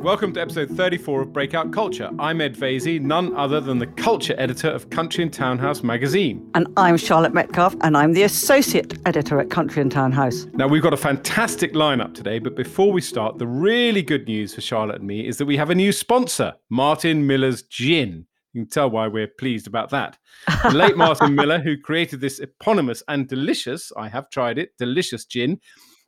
Welcome to episode 34 of Breakout Culture. I'm Ed Vaizey, none other than the culture editor of Country and Townhouse magazine. And I'm Charlotte Metcalf, and I'm the associate editor at Country and Townhouse. Now, we've got a fantastic lineup today, but before we start, the really good news for Charlotte and me is that we have a new sponsor, Martin Miller's Gin. You can tell why we're pleased about that. The late Martin Miller, who created this eponymous and delicious, I have tried it, delicious gin,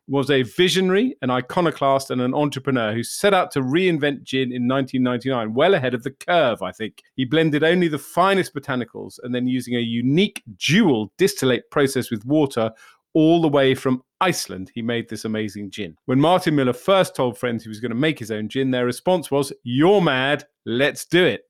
was a visionary, an iconoclast, and an entrepreneur who set out to reinvent gin in 1999, well ahead of the curve, I think. He blended only the finest botanicals and then using a unique dual distillate process with water all the way from Iceland, he made this amazing gin. When Martin Miller first told friends he was going to make his own gin, their response was, You're mad, let's do it.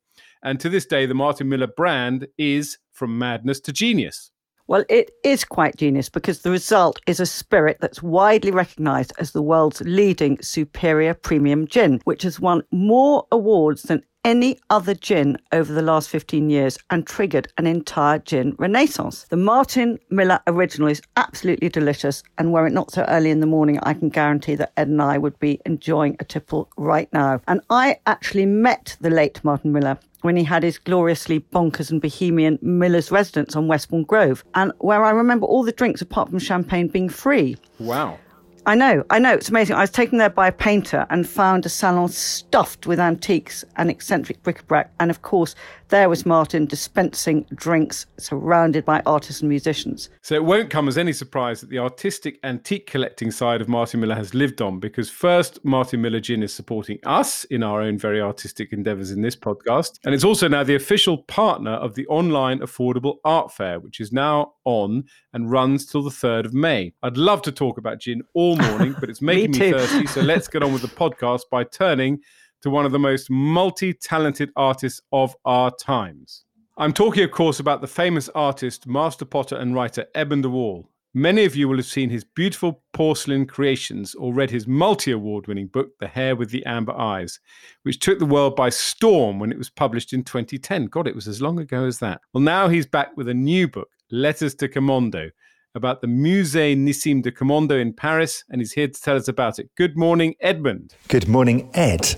And to this day, the Martin Miller brand is from madness to genius. Well, it is quite genius because the result is a spirit that's widely recognised as the world's leading superior premium gin, which has won more awards than any other gin over the last 15 years and triggered an entire gin renaissance. The Martin Miller original is absolutely delicious, and were it not so early in the morning, I can guarantee that Ed and I would be enjoying a tipple right now. And I actually met the late Martin Miller when he had his gloriously bonkers and bohemian Miller's residence on Westbourne Grove, and where I remember all the drinks apart from champagne being free. Wow. I know, I know, it's amazing. I was taken there by a painter and found a salon stuffed with antiques and eccentric bric-a-brac. And of course, there was Martin dispensing drinks surrounded by artists and musicians. So it won't come as any surprise that the artistic antique collecting side of Martin Miller has lived on because first, Martin Miller Gin is supporting us in our own very artistic endeavors in this podcast. And it's also now the official partner of the online affordable art fair, which is now on and runs till the 3rd of May. I'd love to talk about gin all morning, but it's making me, me thirsty. So let's get on with the podcast by turning to one of the most multi talented artists of our times. I'm talking, of course, about the famous artist, master potter, and writer Edmund de Waal. Many of you will have seen his beautiful porcelain creations or read his multi award winning book, The Hare with the Amber Eyes, which took the world by storm when it was published in 2010. God, it was as long ago as that. Well, now he's back with a new book, Letters to Camondo, about the Musée Nissim de Camondo in Paris, and he's here to tell us about it. Good morning, Edmund. Good morning, Ed.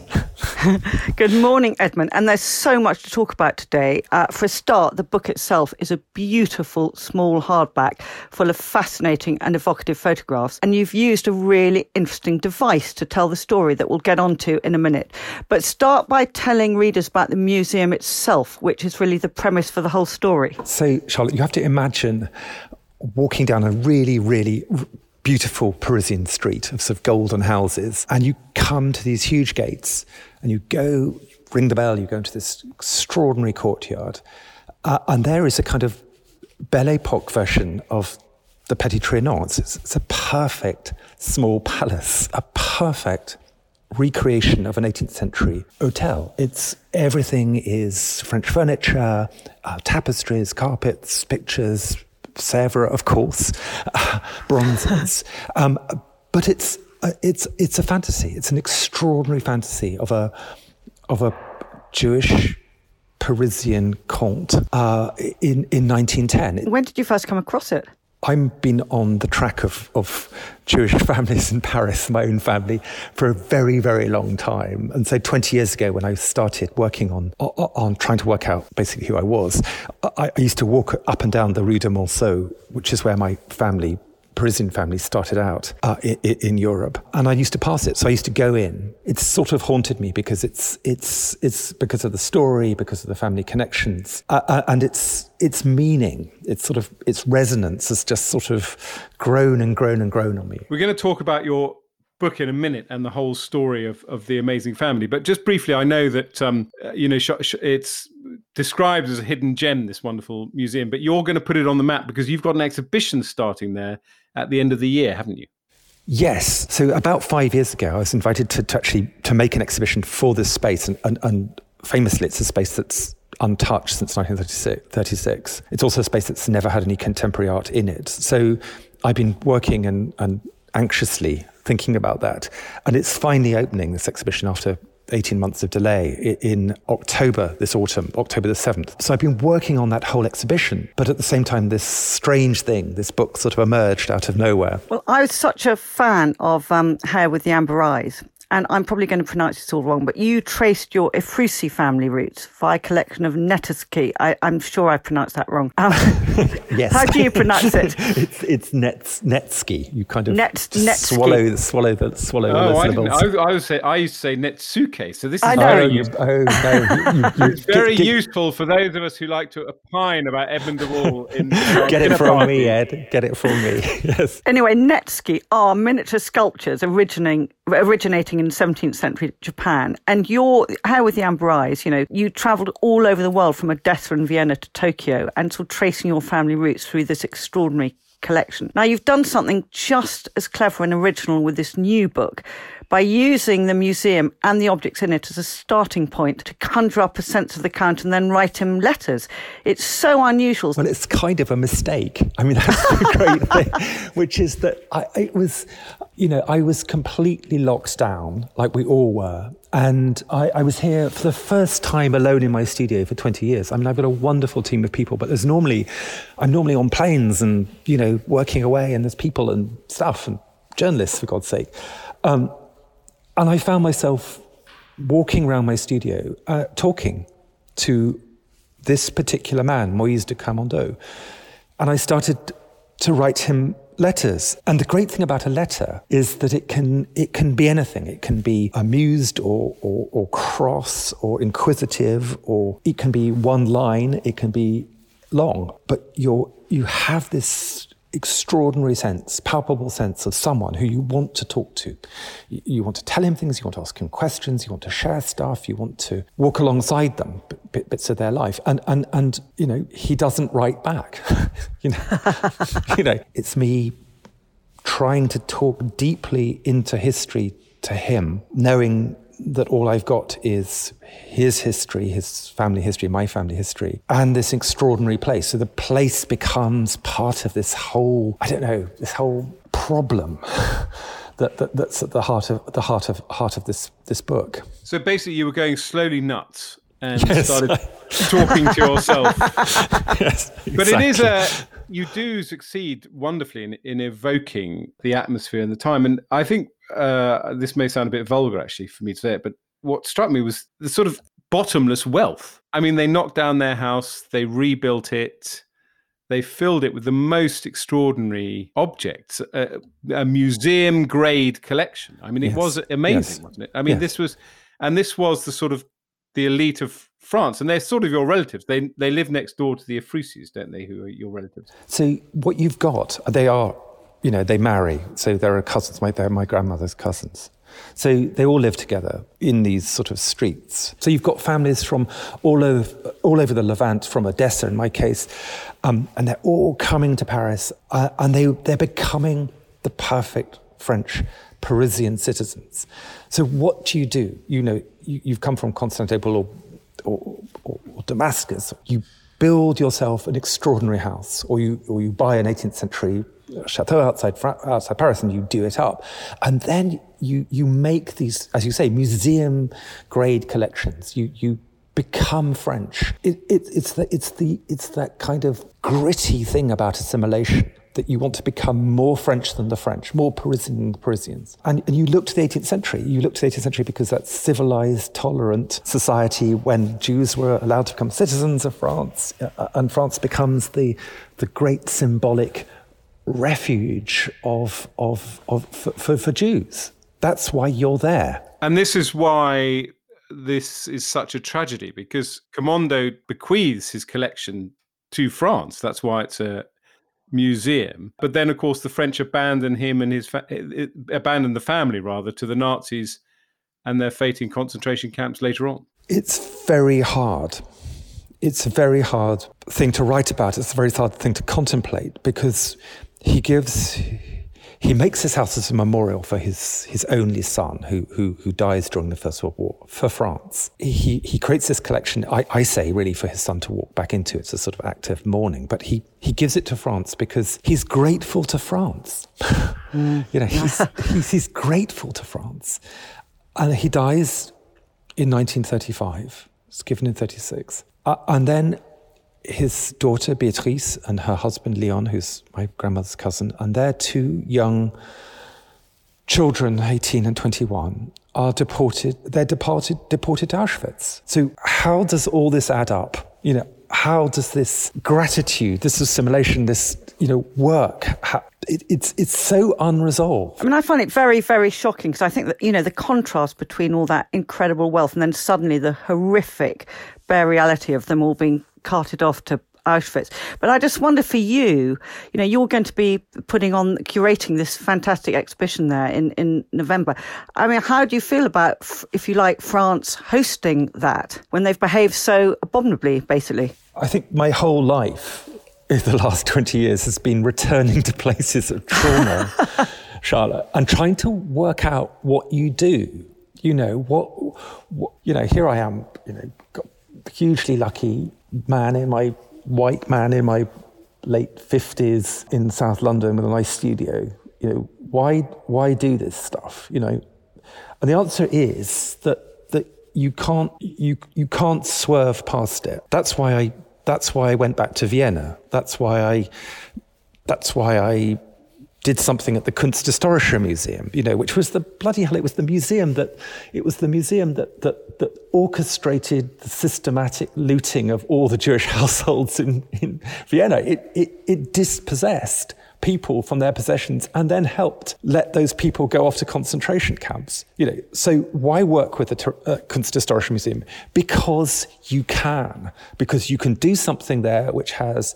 Good morning, Edmund. And there's so much to talk about today. Uh, for a start, the book itself is a beautiful small hardback full of fascinating and evocative photographs. And you've used a really interesting device to tell the story that we'll get onto in a minute. But start by telling readers about the museum itself, which is really the premise for the whole story. So, Charlotte, you have to imagine walking down a really, really beautiful Parisian street of sort of golden houses, and you come to these huge gates, and you go, ring the bell, you go into this extraordinary courtyard, uh, and there is a kind of Belle Epoque version of the Petit Trianon. It's, it's a perfect small palace, a perfect recreation of an 18th century hotel. It's everything is French furniture, uh, tapestries, carpets, pictures, Sèvres, of course, bronzes. um, but it's uh, it's it's a fantasy. It's an extraordinary fantasy of a of a Jewish Parisian comte uh, in in 1910. When did you first come across it? I've been on the track of, of Jewish families in Paris, my own family, for a very, very long time. And so 20 years ago, when I started working on, on trying to work out basically who I was, I, I used to walk up and down the Rue de Monceau, which is where my family Parisian family started out uh, in, in, Europe, and I used to pass it. So I used to go in. It's sort of haunted me because it's it's it's because of the story, because of the family connections, uh, uh, and its its meaning, its sort of its resonance has just sort of grown and grown and grown on me. We're going to talk about your book in a minute and the whole story of, of the amazing family. But just briefly, I know that um, uh, you know it's described as a hidden gem, this wonderful museum. But you're going to put it on the map because you've got an exhibition starting there at the end of the year, haven't you? Yes. So about five years ago, I was invited to, to actually to make an exhibition for this space, and, and, and famously, it's a space that's untouched since 1936. It's also a space that's never had any contemporary art in it. So I've been working and, and anxiously thinking about that, and it's finally opening this exhibition after 18 months of delay in October this autumn, October the 7th. So I've been working on that whole exhibition, but at the same time, this strange thing, this book sort of emerged out of nowhere. Well, I was such a fan of um, Hare with the Amber Eyes. And I'm probably going to pronounce this all wrong, but you traced your Ephrussi family roots via a collection of Netesky. I, am sure I pronounced that wrong. Um, yes. How do you pronounce it? it's it's Nets, Netsky. You kind of Net, swallow swallow the swallow oh, the I, syllables. I, I, would say I used to say Netsuke. So this is I very know. useful. Oh, no, you, you, you, It's very get, useful for those of us who like to opine about Edmund de Waal in Get it from me, Ed. Get it from me. yes. Anyway, Netsky are miniature sculptures originating originating in 17th century Japan. And your Hare with the Amber Eyes, you know, you travelled all over the world from Odessa and Vienna to Tokyo, and sort of tracing your family roots through this extraordinary collection. Now, you've done something just as clever and original with this new book by using the museum and the objects in it as a starting point to conjure up a sense of the Count and then write him letters. It's so unusual. Well, it's kind of a mistake. I mean, that's the great thing, which is that I, it was, you know, I was completely locked down, like we all were. And I, I was here for the first time alone in my studio for 20 years. I mean, I've got a wonderful team of people, but there's normally, I'm normally on planes and, you know, working away, and there's people and stuff and journalists, for God's sake. Um, and I found myself walking around my studio, uh, talking to this particular man, Moïse de Camondo. And I started to write him letters. And the great thing about a letter is that it can it can be anything. It can be amused or, or, or cross or inquisitive, or it can be one line, it can be long. But you're you have this extraordinary sense, palpable sense of someone who you want to talk to. You, want to tell him things, you want to ask him questions, you want to share stuff, you want to walk alongside them, bit, bits of their life. And, and, and, you know, he doesn't write back. you, know, you know, it's me trying to talk deeply into history to him, knowing that all I've got is his history, his family history, my family history, and this extraordinary place. So the place becomes part of this whole, I don't know, this whole problem that, that that's at the heart of the heart of heart of this this book. So basically, you were going slowly nuts and Yes. started talking to yourself. yes, But it is a you do succeed wonderfully in, in evoking the atmosphere and the time. And I think uh, this may sound a bit vulgar actually for me to say it, but what struck me was the sort of bottomless wealth. I mean, they knocked down their house, they rebuilt it, they filled it with the most extraordinary objects, a, a museum grade collection. I mean, it Yes. was amazing, Yes. wasn't it? I mean, Yes. this was, and this was the sort of the elite of France, and they're sort of your relatives. They they live next door to the Ephrussis, don't they? Who are your relatives? So what you've got, they are, you know, they marry. So there are cousins. My, they're my grandmother's cousins. So they all live together in these sort of streets. So you've got families from all over, all over the Levant, from Odessa in my case, um, and they're all coming to Paris, uh, and they they're becoming the perfect French Parisian citizens. So what do you do? You know, you, you've come from Constantinople or, or, or, or Damascus. You build yourself an extraordinary house, or you or you buy an 18th century chateau outside outside Paris and you do it up, and then you you make these, as you say, museum grade collections. You you become French. It, it, it's the it's the it's that kind of gritty thing about assimilation that you want to become more French than the French, more Parisian Parisians. And, and you look to the 18th century. You look to the 18th century because that's civilized, tolerant society when Jews were allowed to become citizens of France, uh, and France becomes the, the great symbolic refuge of, of, of, for, for, for Jews. That's why you're there. And this is why this is such a tragedy because Camondo bequeaths his collection to France. That's why it's a museum. But then, of course, the French abandon him and his fa- eh, abandon the family rather to the Nazis and their fate in concentration camps later on. It's very hard. It's a very hard thing to write about. It's a very hard thing to contemplate because he gives, he makes his house as a memorial for his, his only son who, who, who dies during the First World War for France. He, he creates this collection, I, I say, really for his son to walk back into. It's a sort of act of mourning, but he, he gives it to France because he's grateful to France. you know, he's, he's, he's grateful to France. And he dies in 1935. It's given in 36. Uh, and then his daughter Beatrice and her husband Leon, who's my grandmother's cousin, and their two young children 18 and 21 are deported they're deported deported to auschwitz. So how does all this add up? You know how does this gratitude this assimilation this you know work how, it, it's it's so unresolved. I mean i find it very very shocking because i think that you know the contrast between all that incredible wealth and then suddenly the horrific bare reality of them all being carted off to Auschwitz. But I just wonder for you, you know, you're going to be putting on, curating this fantastic exhibition there in, in November. I mean, how do you feel about, if you like, France hosting that when they've behaved so abominably, basically? I think my whole life in the last 20 years has been returning to places of trauma, Charlotte, and trying to work out what you do. You know, what, what you know, here I am, you know, got hugely lucky man in my white man in my late 50s in South London with a nice studio. You know, why, why do this stuff? You know, and the answer is that, that you, can't, you, you can't swerve past it. That's why, I, that's why I went back to Vienna. That's why I, that's why I did something at the Kunsthistorische Museum, you know, which was the bloody hell, it was the museum that it was the museum that that that orchestrated the systematic looting of all the Jewish households in, in Vienna. It, it it dispossessed people from their possessions and then helped let those people go off to concentration camps. You know, so why work with the uh, Kunsthistorische Museum? Because you can, because you can do something there which has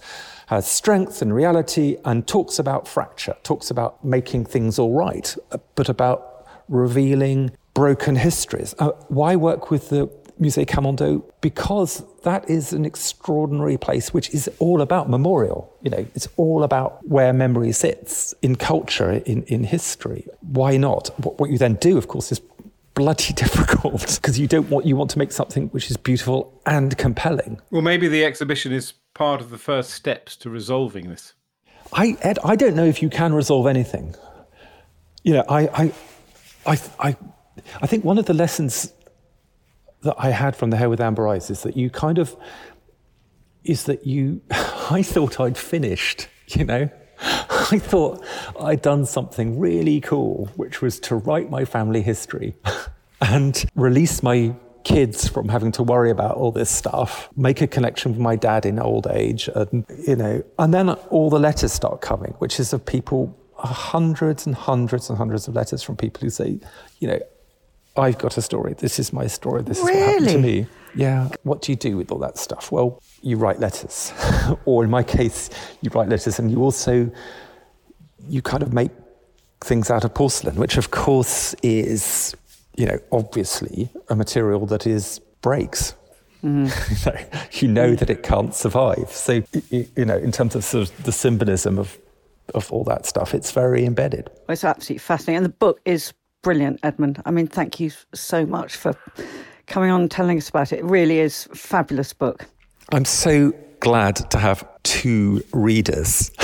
has strength and reality and talks about fracture, talks about making things all right, uh, but about revealing broken histories. Uh, why work with the Musée Camondo? Because that is an extraordinary place which is all about memorial. You know, it's all about where memory sits in culture, in, in history. Why not? What, what you then do, of course, is bloody difficult because you don't want you want to make something which is beautiful and compelling. Well, maybe the exhibition is part of the first steps to resolving this? I, Ed, I don't know if you can resolve anything. You know, I, I, I, I, I think one of the lessons that I had from the Hare with Amber Eyes is that you kind of, is that you, I thought I'd finished, you know? I thought I'd done something really cool, which was to write my family history and release my kids from having to worry about all this stuff, make a connection with my dad in old age, and, you know, and then all the letters start coming, which is of people, hundreds and hundreds and hundreds of letters from people who say, you know, I've got a story. This is my story. This really? is what happened to me. Yeah. What do you do with all that stuff? Well, you write letters, or in my case, you write letters, and you also you kind of make things out of porcelain, which of course is you know, obviously a material that is breaks. Mm-hmm. you know that it can't survive. So, you know, in terms of sort of the symbolism of, of all that stuff, it's very embedded. Well, it's absolutely fascinating. And the book is brilliant, Edmund. I mean, thank you so much for coming on and telling us about it. It really is a fabulous book. I'm so glad to have two readers.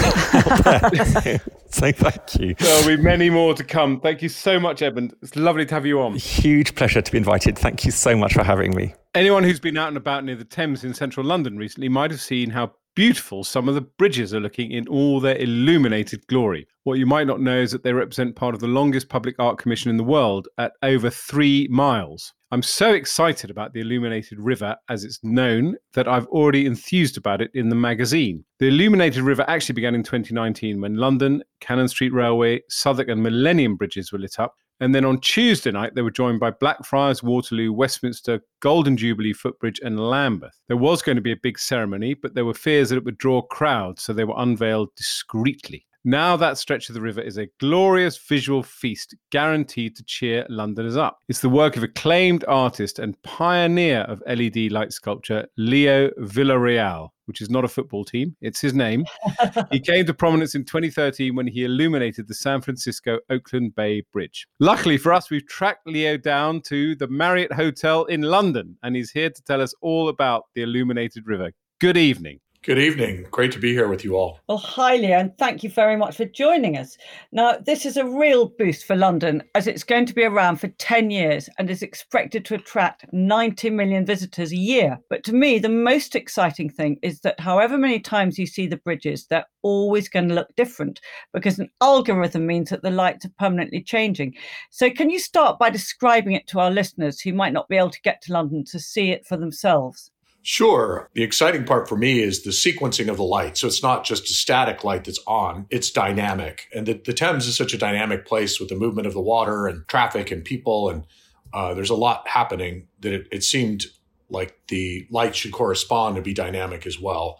so thank you. There'll be many more to come. Thank you so much, Edmund. It's lovely to have you on. Huge pleasure to be invited. Thank you so much for having me. Anyone who's been out and about near the Thames in central London recently might have seen how beautiful some of the bridges are looking in all their illuminated glory. What you might not know is that they represent part of the longest public art commission in the world at over three miles. I'm so excited about the Illuminated River, as it's known, that I've already enthused about it in the magazine. The Illuminated River actually began in 2019 when London, Cannon Street Railway, Southwark, and Millennium bridges were lit up. And then on Tuesday night, they were joined by Blackfriars, Waterloo, Westminster, Golden Jubilee, Footbridge, and Lambeth. There was going to be a big ceremony, but there were fears that it would draw crowds, so they were unveiled discreetly. Now that stretch of the river is a glorious visual feast guaranteed to cheer Londoners up. It's the work of acclaimed artist and pioneer of LED light sculpture, Leo Villareal, which is not a football team, it's his name. he came to prominence in 2013 when he illuminated the San Francisco Oakland Bay Bridge. Luckily for us, we've tracked Leo down to the Marriott Hotel in London, and he's here to tell us all about the illuminated river. Good evening. Good evening. Great to be here with you all. Well, hi, Leo, and thank you very much for joining us. Now, this is a real boost for London as it's going to be around for 10 years and is expected to attract 90 million visitors a year. But to me, the most exciting thing is that however many times you see the bridges, they're always going to look different because an algorithm means that the lights are permanently changing. So, can you start by describing it to our listeners who might not be able to get to London to see it for themselves? Sure. The exciting part for me is the sequencing of the light. So it's not just a static light that's on, it's dynamic. And the, the Thames is such a dynamic place with the movement of the water and traffic and people. And uh, there's a lot happening that it, it seemed like the light should correspond and be dynamic as well.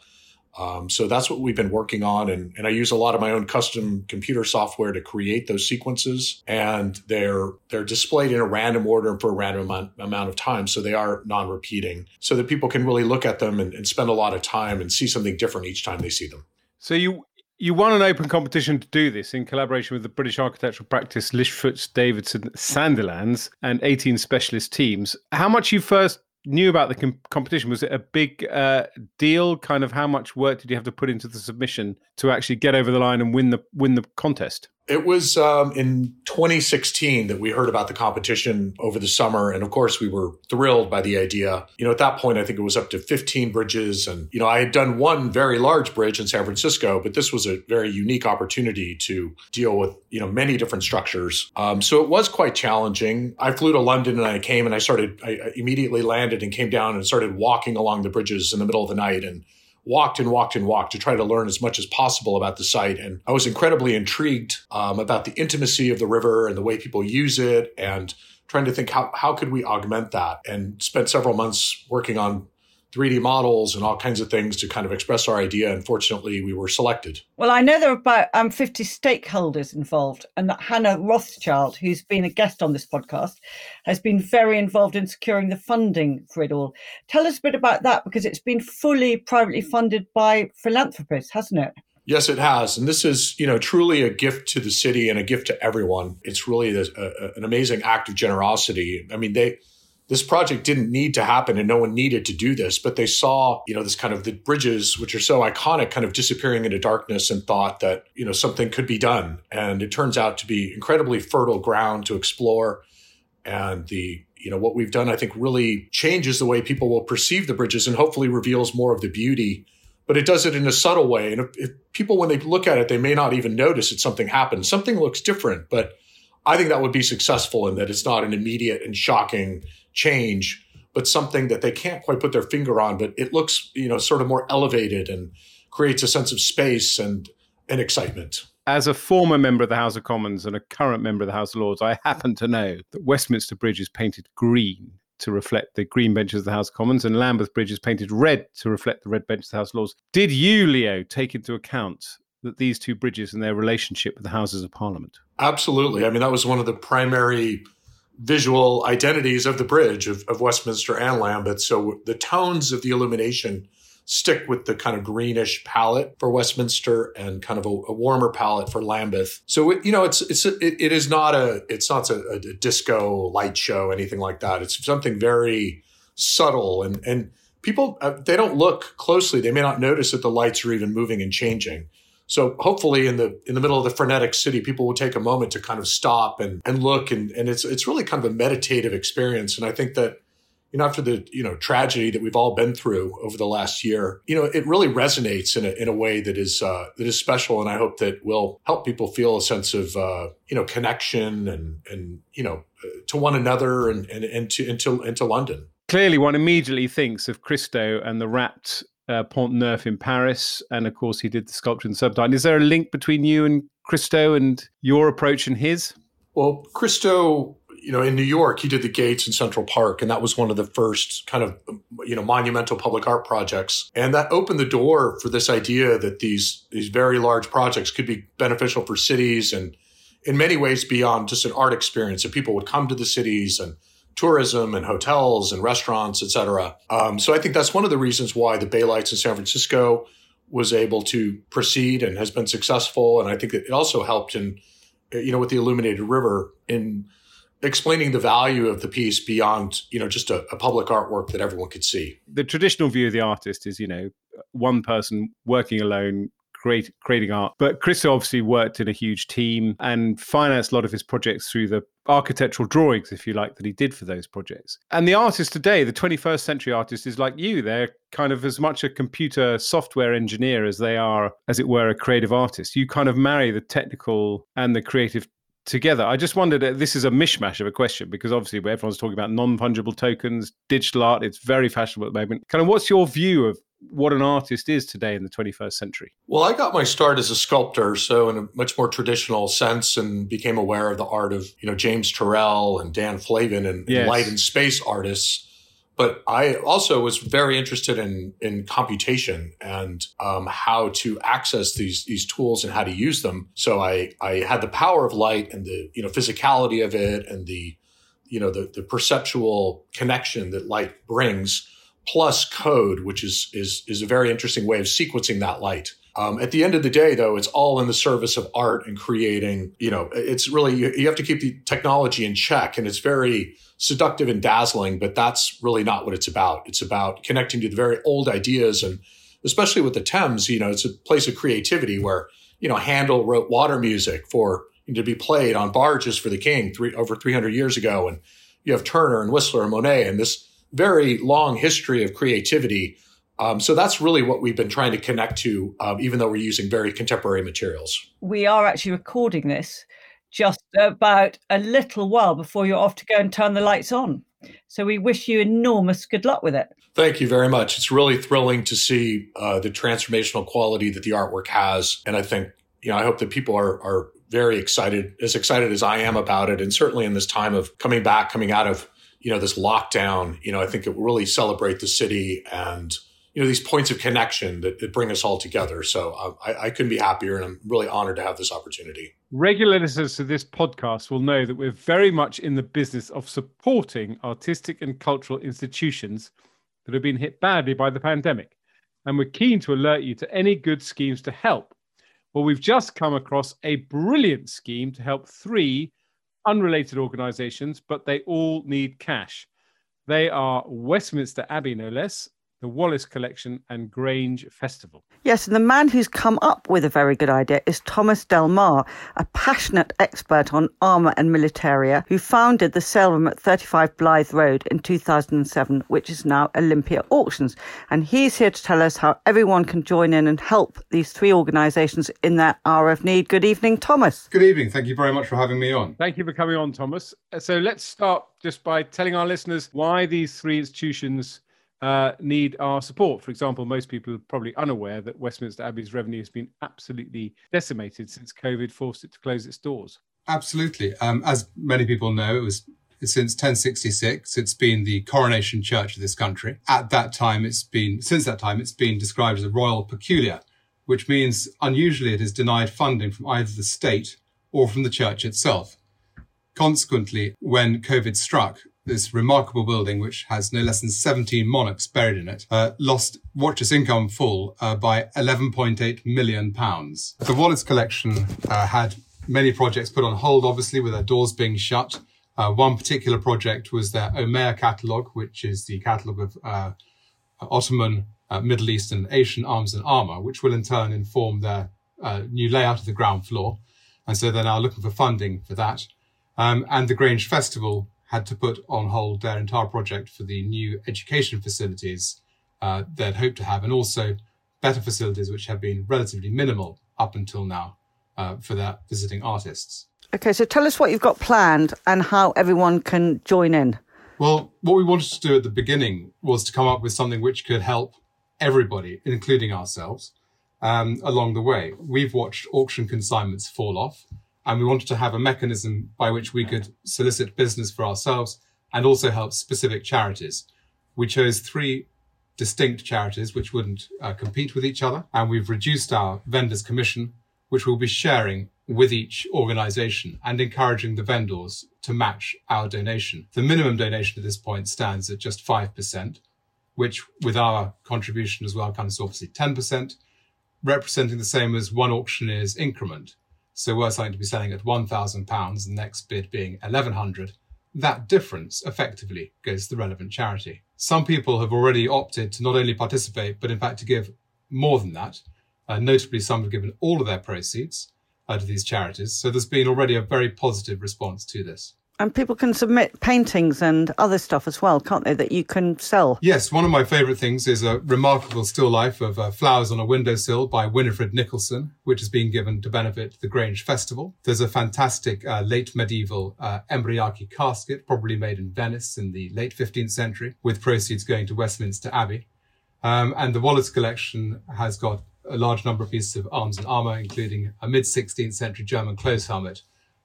Um, so that's what we've been working on. And, and I use a lot of my own custom computer software to create those sequences. And they're, they're displayed in a random order for a random amount, amount of time. So they are non repeating so that people can really look at them and, and spend a lot of time and see something different each time they see them. So you, you won an open competition to do this in collaboration with the British architectural practice Lifschutz Davidson Sandilands and 18 specialist teams. How much you first knew about the com- competition, was it a big uh, deal? Kind of how much work did you have to put into the submission to actually get over the line and win the win the contest? It was um, in 2016 that we heard about the competition over the summer. And of course, we were thrilled by the idea. You know, at that point, I think it was up to 15 bridges. And, you know, I had done one very large bridge in San Francisco, but this was a very unique opportunity to deal with, you know, many different structures. Um, so it was quite challenging. I flew to London and I came and I started, I immediately landed and came down and started walking along the bridges in the middle of the night and walked and walked and walked to try to learn as much as possible about the site. And I was incredibly intrigued um, about the intimacy of the river and the way people use it and trying to think how, how could we augment that and spent several months working on 3D models and all kinds of things to kind of express our idea. Unfortunately, we were selected. Well, I know there are about um, 50 stakeholders involved, and that Hannah Rothschild, who's been a guest on this podcast, has been very involved in securing the funding for it all. Tell us a bit about that because it's been fully privately funded by philanthropists, hasn't it? Yes, it has. And this is, you know, truly a gift to the city and a gift to everyone. It's really a, a, an amazing act of generosity. I mean, they, this project didn't need to happen and no one needed to do this, but they saw, you know, this kind of the bridges, which are so iconic, kind of disappearing into darkness and thought that, you know, something could be done. And it turns out to be incredibly fertile ground to explore. And the, you know, what we've done, I think really changes the way people will perceive the bridges and hopefully reveals more of the beauty. But it does it in a subtle way. And if, if people, when they look at it, they may not even notice that something happened. Something looks different, but I think that would be successful in that it's not an immediate and shocking change, but something that they can't quite put their finger on, but it looks, you know, sort of more elevated and creates a sense of space and, and excitement. As a former member of the House of Commons and a current member of the House of Lords, I happen to know that Westminster Bridge is painted green to reflect the green benches of the House of Commons, and Lambeth Bridge is painted red to reflect the red benches of the House of Lords. Did you, Leo, take into account these two bridges and their relationship with the Houses of Parliament? Absolutely. I mean, that was one of the primary visual identities of the bridge of, of Westminster and Lambeth. So the tones of the illumination stick with the kind of greenish palette for Westminster and kind of a, a warmer palette for Lambeth. So it, you know, it's it's it, it is not a it's not a, a, disco light show anything like that. It's something very subtle and and people uh, they don't look closely. They may not notice that the lights are even moving and changing. So hopefully in the in the middle of the frenetic city, people will take a moment to kind of stop and and look and and it's it's really kind of a meditative experience. And I think that you know after the you know tragedy that we've all been through over the last year, you know it really resonates in a in a way that is uh, that is special. And I hope that will help people feel a sense of uh, you know connection and and you know to one another and and, and to into into London. Clearly, one immediately thinks of Christo and the Wrapped uh, Pont Neuf in Paris, and of course he did the sculpture in the Serpentine. Is there a link between you and Christo and your approach and his? Well, Christo, you know, in New York, he did the gates in Central Park, and that was one of the first kind of you know monumental public art projects, and that opened the door for this idea that these these very large projects could be beneficial for cities and in many ways beyond just an art experience. That people would come to the cities and tourism and hotels and restaurants, et cetera. Um, so I think that's one of the reasons why the Bay Lights in San Francisco was able to proceed and has been successful. And I think it also helped in, you know, with the illuminated river in explaining the value of the piece beyond you know just a, a, public artwork that everyone could see the traditional view of the artist is you know one person working alone create, creating art but chris obviously worked in a huge team and financed a lot of his projects through the architectural drawings if you like that he did for those projects and the artist today the 21st century artist is like you they're kind of as much a computer software engineer as they are as it were a creative artist you kind of marry the technical and the creative together. I just wondered, uh, this is a mishmash of a question because obviously everyone's talking about non fungible tokens, digital art, it's very fashionable at the moment. Kind of what's your view of what an artist is today in the 21st century? Well, I got my start as a sculptor, so in a much more traditional sense, and became aware of the art of you know James Turrell and Dan Flavin and, yes. and light and space artists but I also was very interested in in computation and um, how to access these these tools and how to use them. So I I had the power of light and the you know physicality of it and the you know the the perceptual connection that light brings, plus code, which is is is a very interesting way of sequencing that light. Um, at the end of the day, though, it's all in the service of art and creating. You know, it's really you, you have to keep the technology in check, and it's very seductive and dazzling, but that's really not what it's about. It's about connecting to the very old ideas. And especially with the Thames, you know, it's a place of creativity where, you know, Handel wrote water music for to be played on barges for the king three, over 300 years ago. And you have Turner and Whistler and Monet and this very long history of creativity. Um, so that's really what we've been trying to connect to, um, even though we're using very contemporary materials. We are actually recording this just about a little while before you're off to go and turn the lights on. So we wish you enormous good luck with it. Thank you very much. It's really thrilling to see uh, the transformational quality that the artwork has, and I think you know I hope that people are are very excited, as excited as I am about it, and certainly in this time of coming back, coming out of you know this lockdown, you know I think it will really celebrate the city and you know these points of connection that, that bring us all together. So I, I, couldn't be happier, and I'm really honored to have this opportunity. Regular listeners to this podcast will know that we're very much in the business of supporting artistic and cultural institutions that have been hit badly by the pandemic, and we're keen to alert you to any good schemes to help. Well, we've just come across a brilliant scheme to help three unrelated organisations, but they all need cash. They are Westminster Abbey, no less, the Wallace Collection and Grange Festival. Yes, and the man who's come up with a very good idea is Thomas Del Mar, a passionate expert on armour and militaria, who founded the sale room at 35 Blythe Road in 2007, which is now Olympia Auctions. And he's here to tell us how everyone can join in and help these three organisations in their hour of need. Good evening, Thomas. Good evening. Thank you very much for having me on. Thank you for coming on, Thomas. Uh, so let's start just by telling our listeners why these three institutions uh, need our support. For example, most people are probably unaware that Westminster Abbey's revenue has been absolutely decimated since COVID forced it to close its doors. Absolutely. Um, as many people know, it was since 1066. It's been the coronation church of this country. At that time, it's been, since that time, it's been described as a royal peculiar, which means unusually it is denied funding from either the state or from the church itself. Consequently, when COVID struck, this remarkable building, which has no less than 17 monarchs buried in it, uh, lost watch its income full uh, by 11.8 million pounds. The Wallace collection uh, had many projects put on hold, obviously, with their doors being shut. Uh, one particular project was their Omer catalogue, which is the catalogue of uh, Ottoman, uh, Middle Eastern, Asian arms and armour, which will in turn inform their new layout of the ground floor. And so they're now looking for funding for that. Um, and the Grange Festival, had to put on hold their entire project for the new education facilities uh, they'd hoped to have, and also better facilities which have been relatively minimal up until now uh, for their visiting artists. Okay, so tell us what you've got planned and how everyone can join in. Well, what we wanted to do at the beginning was to come up with something which could help everybody, including ourselves, um, along the way. We've watched auction consignments fall off and we wanted to have a mechanism by which we could solicit business for ourselves and also help specific charities. We chose three distinct charities which wouldn't uh, compete with each other, and we've reduced our vendors' commission, which we'll be sharing with each organization and encouraging the vendors to match our donation. The minimum donation at this point stands at just 5%, which with our contribution as well comes to obviously 10%, representing the same as one auctioneer's increment. So we're starting to be selling at £1,000, the next bid being 1100 that difference effectively goes to the relevant charity. Some people have already opted to not only participate, but in fact to give more than that. Uh, notably, some have given all of their proceeds uh, to these charities. So there's been already a very positive response to this. And people can submit paintings and other stuff as well, can't they, that you can sell? Yes, one of my favourite things is a remarkable still life of uh, Flowers on a Windowsill by Winifred Nicholson, which has been given to benefit the Grange Festival. There's a fantastic uh, late medieval uh, Embriachi casket, probably made in Venice in the late 15th century, with proceeds going to Westminster Abbey. Um, and the Wallace collection has got a large number of pieces of arms and armour, including a mid 16th century German close helmet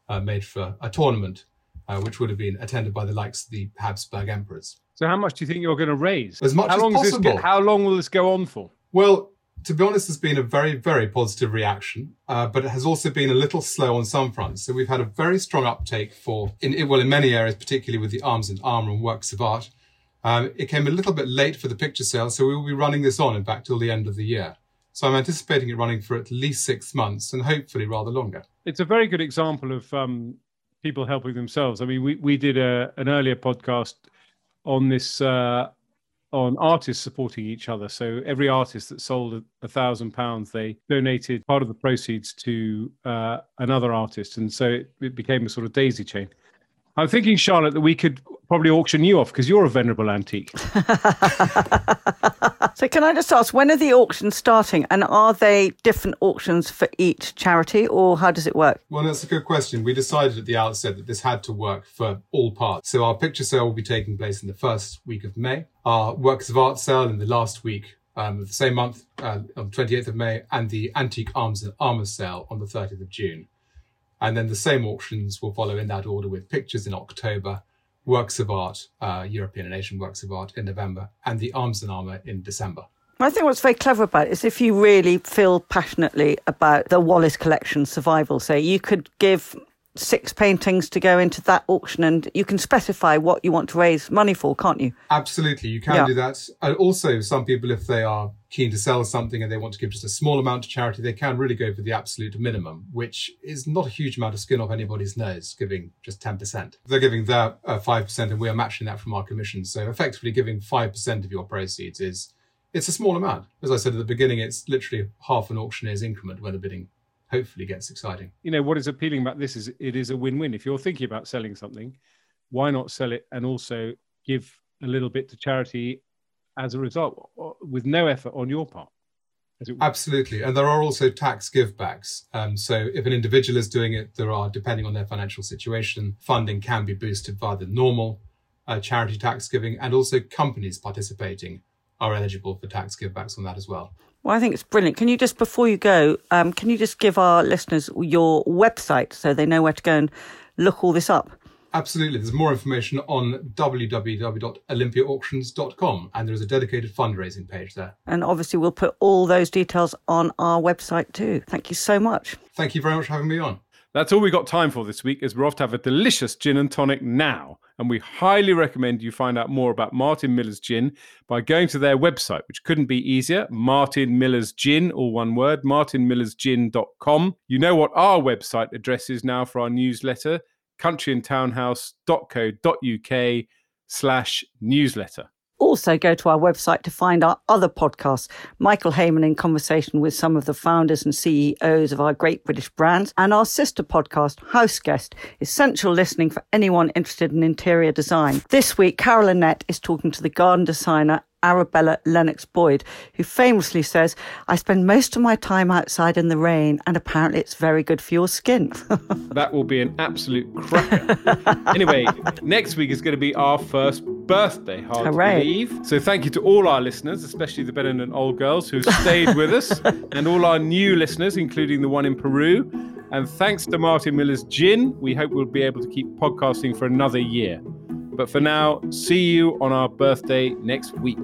uh, made for a tournament uh, which would have been attended by the likes of the Habsburg emperors. So, how much do you think you're going to raise? As much how as long possible. This, how long will this go on for? Well, to be honest, there's been a very, very positive reaction, uh, but it has also been a little slow on some fronts. So we've had a very strong uptake for, in, well, in many areas, particularly with the arms and armour and works of art. Um, it came a little bit late for the picture sale, so we will be running this on, in fact, till the end of the year. So I'm anticipating it running for at least six months and hopefully rather longer. It's a very good example of um, people helping themselves. I mean, we, we did a, an earlier podcast on this uh, on artists supporting each other. So every artist that sold a, thousand pounds, they donated part of the proceeds to uh, another artist, and so it, it became a sort of daisy chain. I'm thinking, Charlotte, that we could probably auction you off because you're a venerable antique. so, can I just ask, when are the auctions starting and are they different auctions for each charity or how does it work? Well, that's a good question. We decided at the outset that this had to work for all parts. So, our picture sale will be taking place in the first week of May, our works of art sale in the last week um, of the same month, uh, on the 28th of May, and the antique arms and armour sale on the 30th of June. And then the same auctions will follow in that order with pictures in October, works of art, uh, European and Asian works of art in November, and the arms and armour in December. I think what's very clever about it is if you really feel passionately about the Wallace collection survival, say, you could give six paintings to go into that auction and you can specify what you want to raise money for, can't you? Absolutely, you can yeah. do that. And also, some people, if they are keen to sell something and they want to give just a small amount to charity, they can really go for the absolute minimum, which is not a huge amount of skin off anybody's nose, giving just 10%. They're giving their uh, 5% and we are matching that from our commission. So effectively giving 5% of your proceeds is, it's a small amount. As I said at the beginning, it's literally half an auctioneer's increment when the bidding hopefully gets exciting. You know, what is appealing about this is it is a win win. If you're thinking about selling something, why not sell it and also give a little bit to charity as a result with no effort on your part? Absolutely. And there are also tax givebacks. Um, so if an individual is doing it, there are, depending on their financial situation, funding can be boosted via the normal uh, charity tax giving and also companies participating are eligible for tax givebacks on that as well. Well, I think it's brilliant. Can you just, before you go, um, can you just give our listeners your website so they know where to go and look all this up? Absolutely. There's more information on www.olympiaauctions.com and there's a dedicated fundraising page there. And obviously, we'll put all those details on our website too. Thank you so much. Thank you very much for having me on. That's all we've got time for this week, as we're off to have a delicious gin and tonic now. And we highly recommend you find out more about Martin Miller's Gin by going to their website, which couldn't be easier Martin Miller's Gin, all one word, martinmillersgin.com. You know what our website address is now for our newsletter countryandtownhouse.co.uk slash newsletter also go to our website to find our other podcasts. Michael Hayman in conversation with some of the founders and CEOs of our great British brands, and our sister podcast, House Guest, essential listening for anyone interested in interior design. This week, Carol Annette is talking to the garden designer Arabella Lennox Boyd, who famously says, I spend most of my time outside in the rain, and apparently it's very good for your skin. that will be an absolute cracker. anyway, next week is going to be our first birthday, hard Hooray. to believe. So thank you to all our listeners, especially the Ben and Old Girls who stayed with us, and all our new listeners, including the one in Peru. And thanks to Martin Miller's Gin, we hope we'll be able to keep podcasting for another year. But for now, see you on our birthday next week.